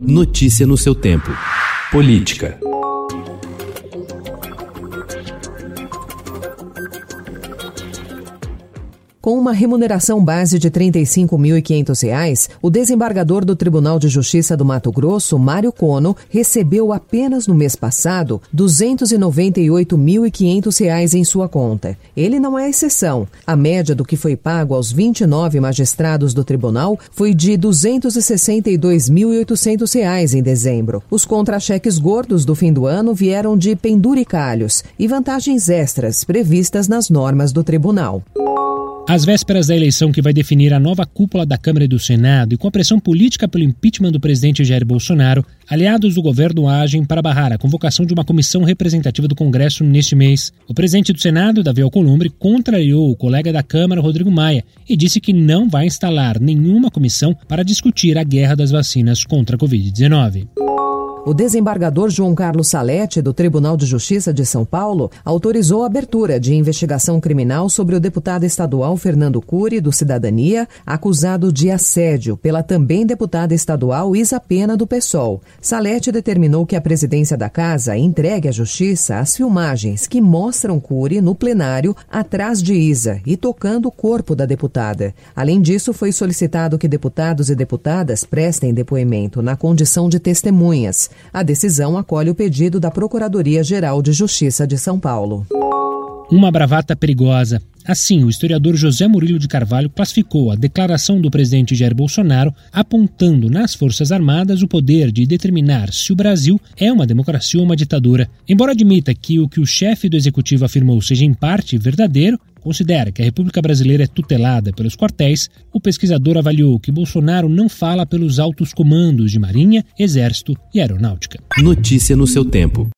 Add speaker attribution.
Speaker 1: Notícia no seu tempo. Política.
Speaker 2: Com uma remuneração base de R$ 35.500, o desembargador do Tribunal de Justiça do Mato Grosso, Mário Cono, recebeu apenas no mês passado R$ 298.500 em sua conta. Ele não é exceção. A média do que foi pago aos 29 magistrados do tribunal foi de R$ 262.800 em dezembro. Os contra-cheques gordos do fim do ano vieram de penduricalhos e vantagens extras previstas nas normas do tribunal.
Speaker 3: Às vésperas da eleição que vai definir a nova cúpula da Câmara e do Senado e com a pressão política pelo impeachment do presidente Jair Bolsonaro, aliados do governo agem para barrar a convocação de uma comissão representativa do Congresso neste mês. O presidente do Senado, Davi Alcolumbre, contrariou o colega da Câmara, Rodrigo Maia, e disse que não vai instalar nenhuma comissão para discutir a guerra das vacinas contra a Covid-19.
Speaker 2: O desembargador João Carlos Salete, do Tribunal de Justiça de São Paulo, autorizou a abertura de investigação criminal sobre o deputado estadual Fernando Cury, do Cidadania, acusado de assédio pela também deputada estadual Isa Pena, do PSOL. Salete determinou que a presidência da casa entregue à Justiça as filmagens que mostram Cury no plenário atrás de Isa e tocando o corpo da deputada. Além disso, foi solicitado que deputados e deputadas prestem depoimento na condição de testemunhas. A decisão acolhe o pedido da Procuradoria-Geral de Justiça de São Paulo.
Speaker 3: Uma bravata perigosa. Assim, o historiador José Murilo de Carvalho classificou a declaração do presidente Jair Bolsonaro apontando nas Forças Armadas o poder de determinar se o Brasil é uma democracia ou uma ditadura. Embora admita que o que o chefe do executivo afirmou seja em parte verdadeiro, considera que a República Brasileira é tutelada pelos quartéis, o pesquisador avaliou que Bolsonaro não fala pelos altos comandos de Marinha, Exército e Aeronáutica.
Speaker 1: Notícia no seu tempo.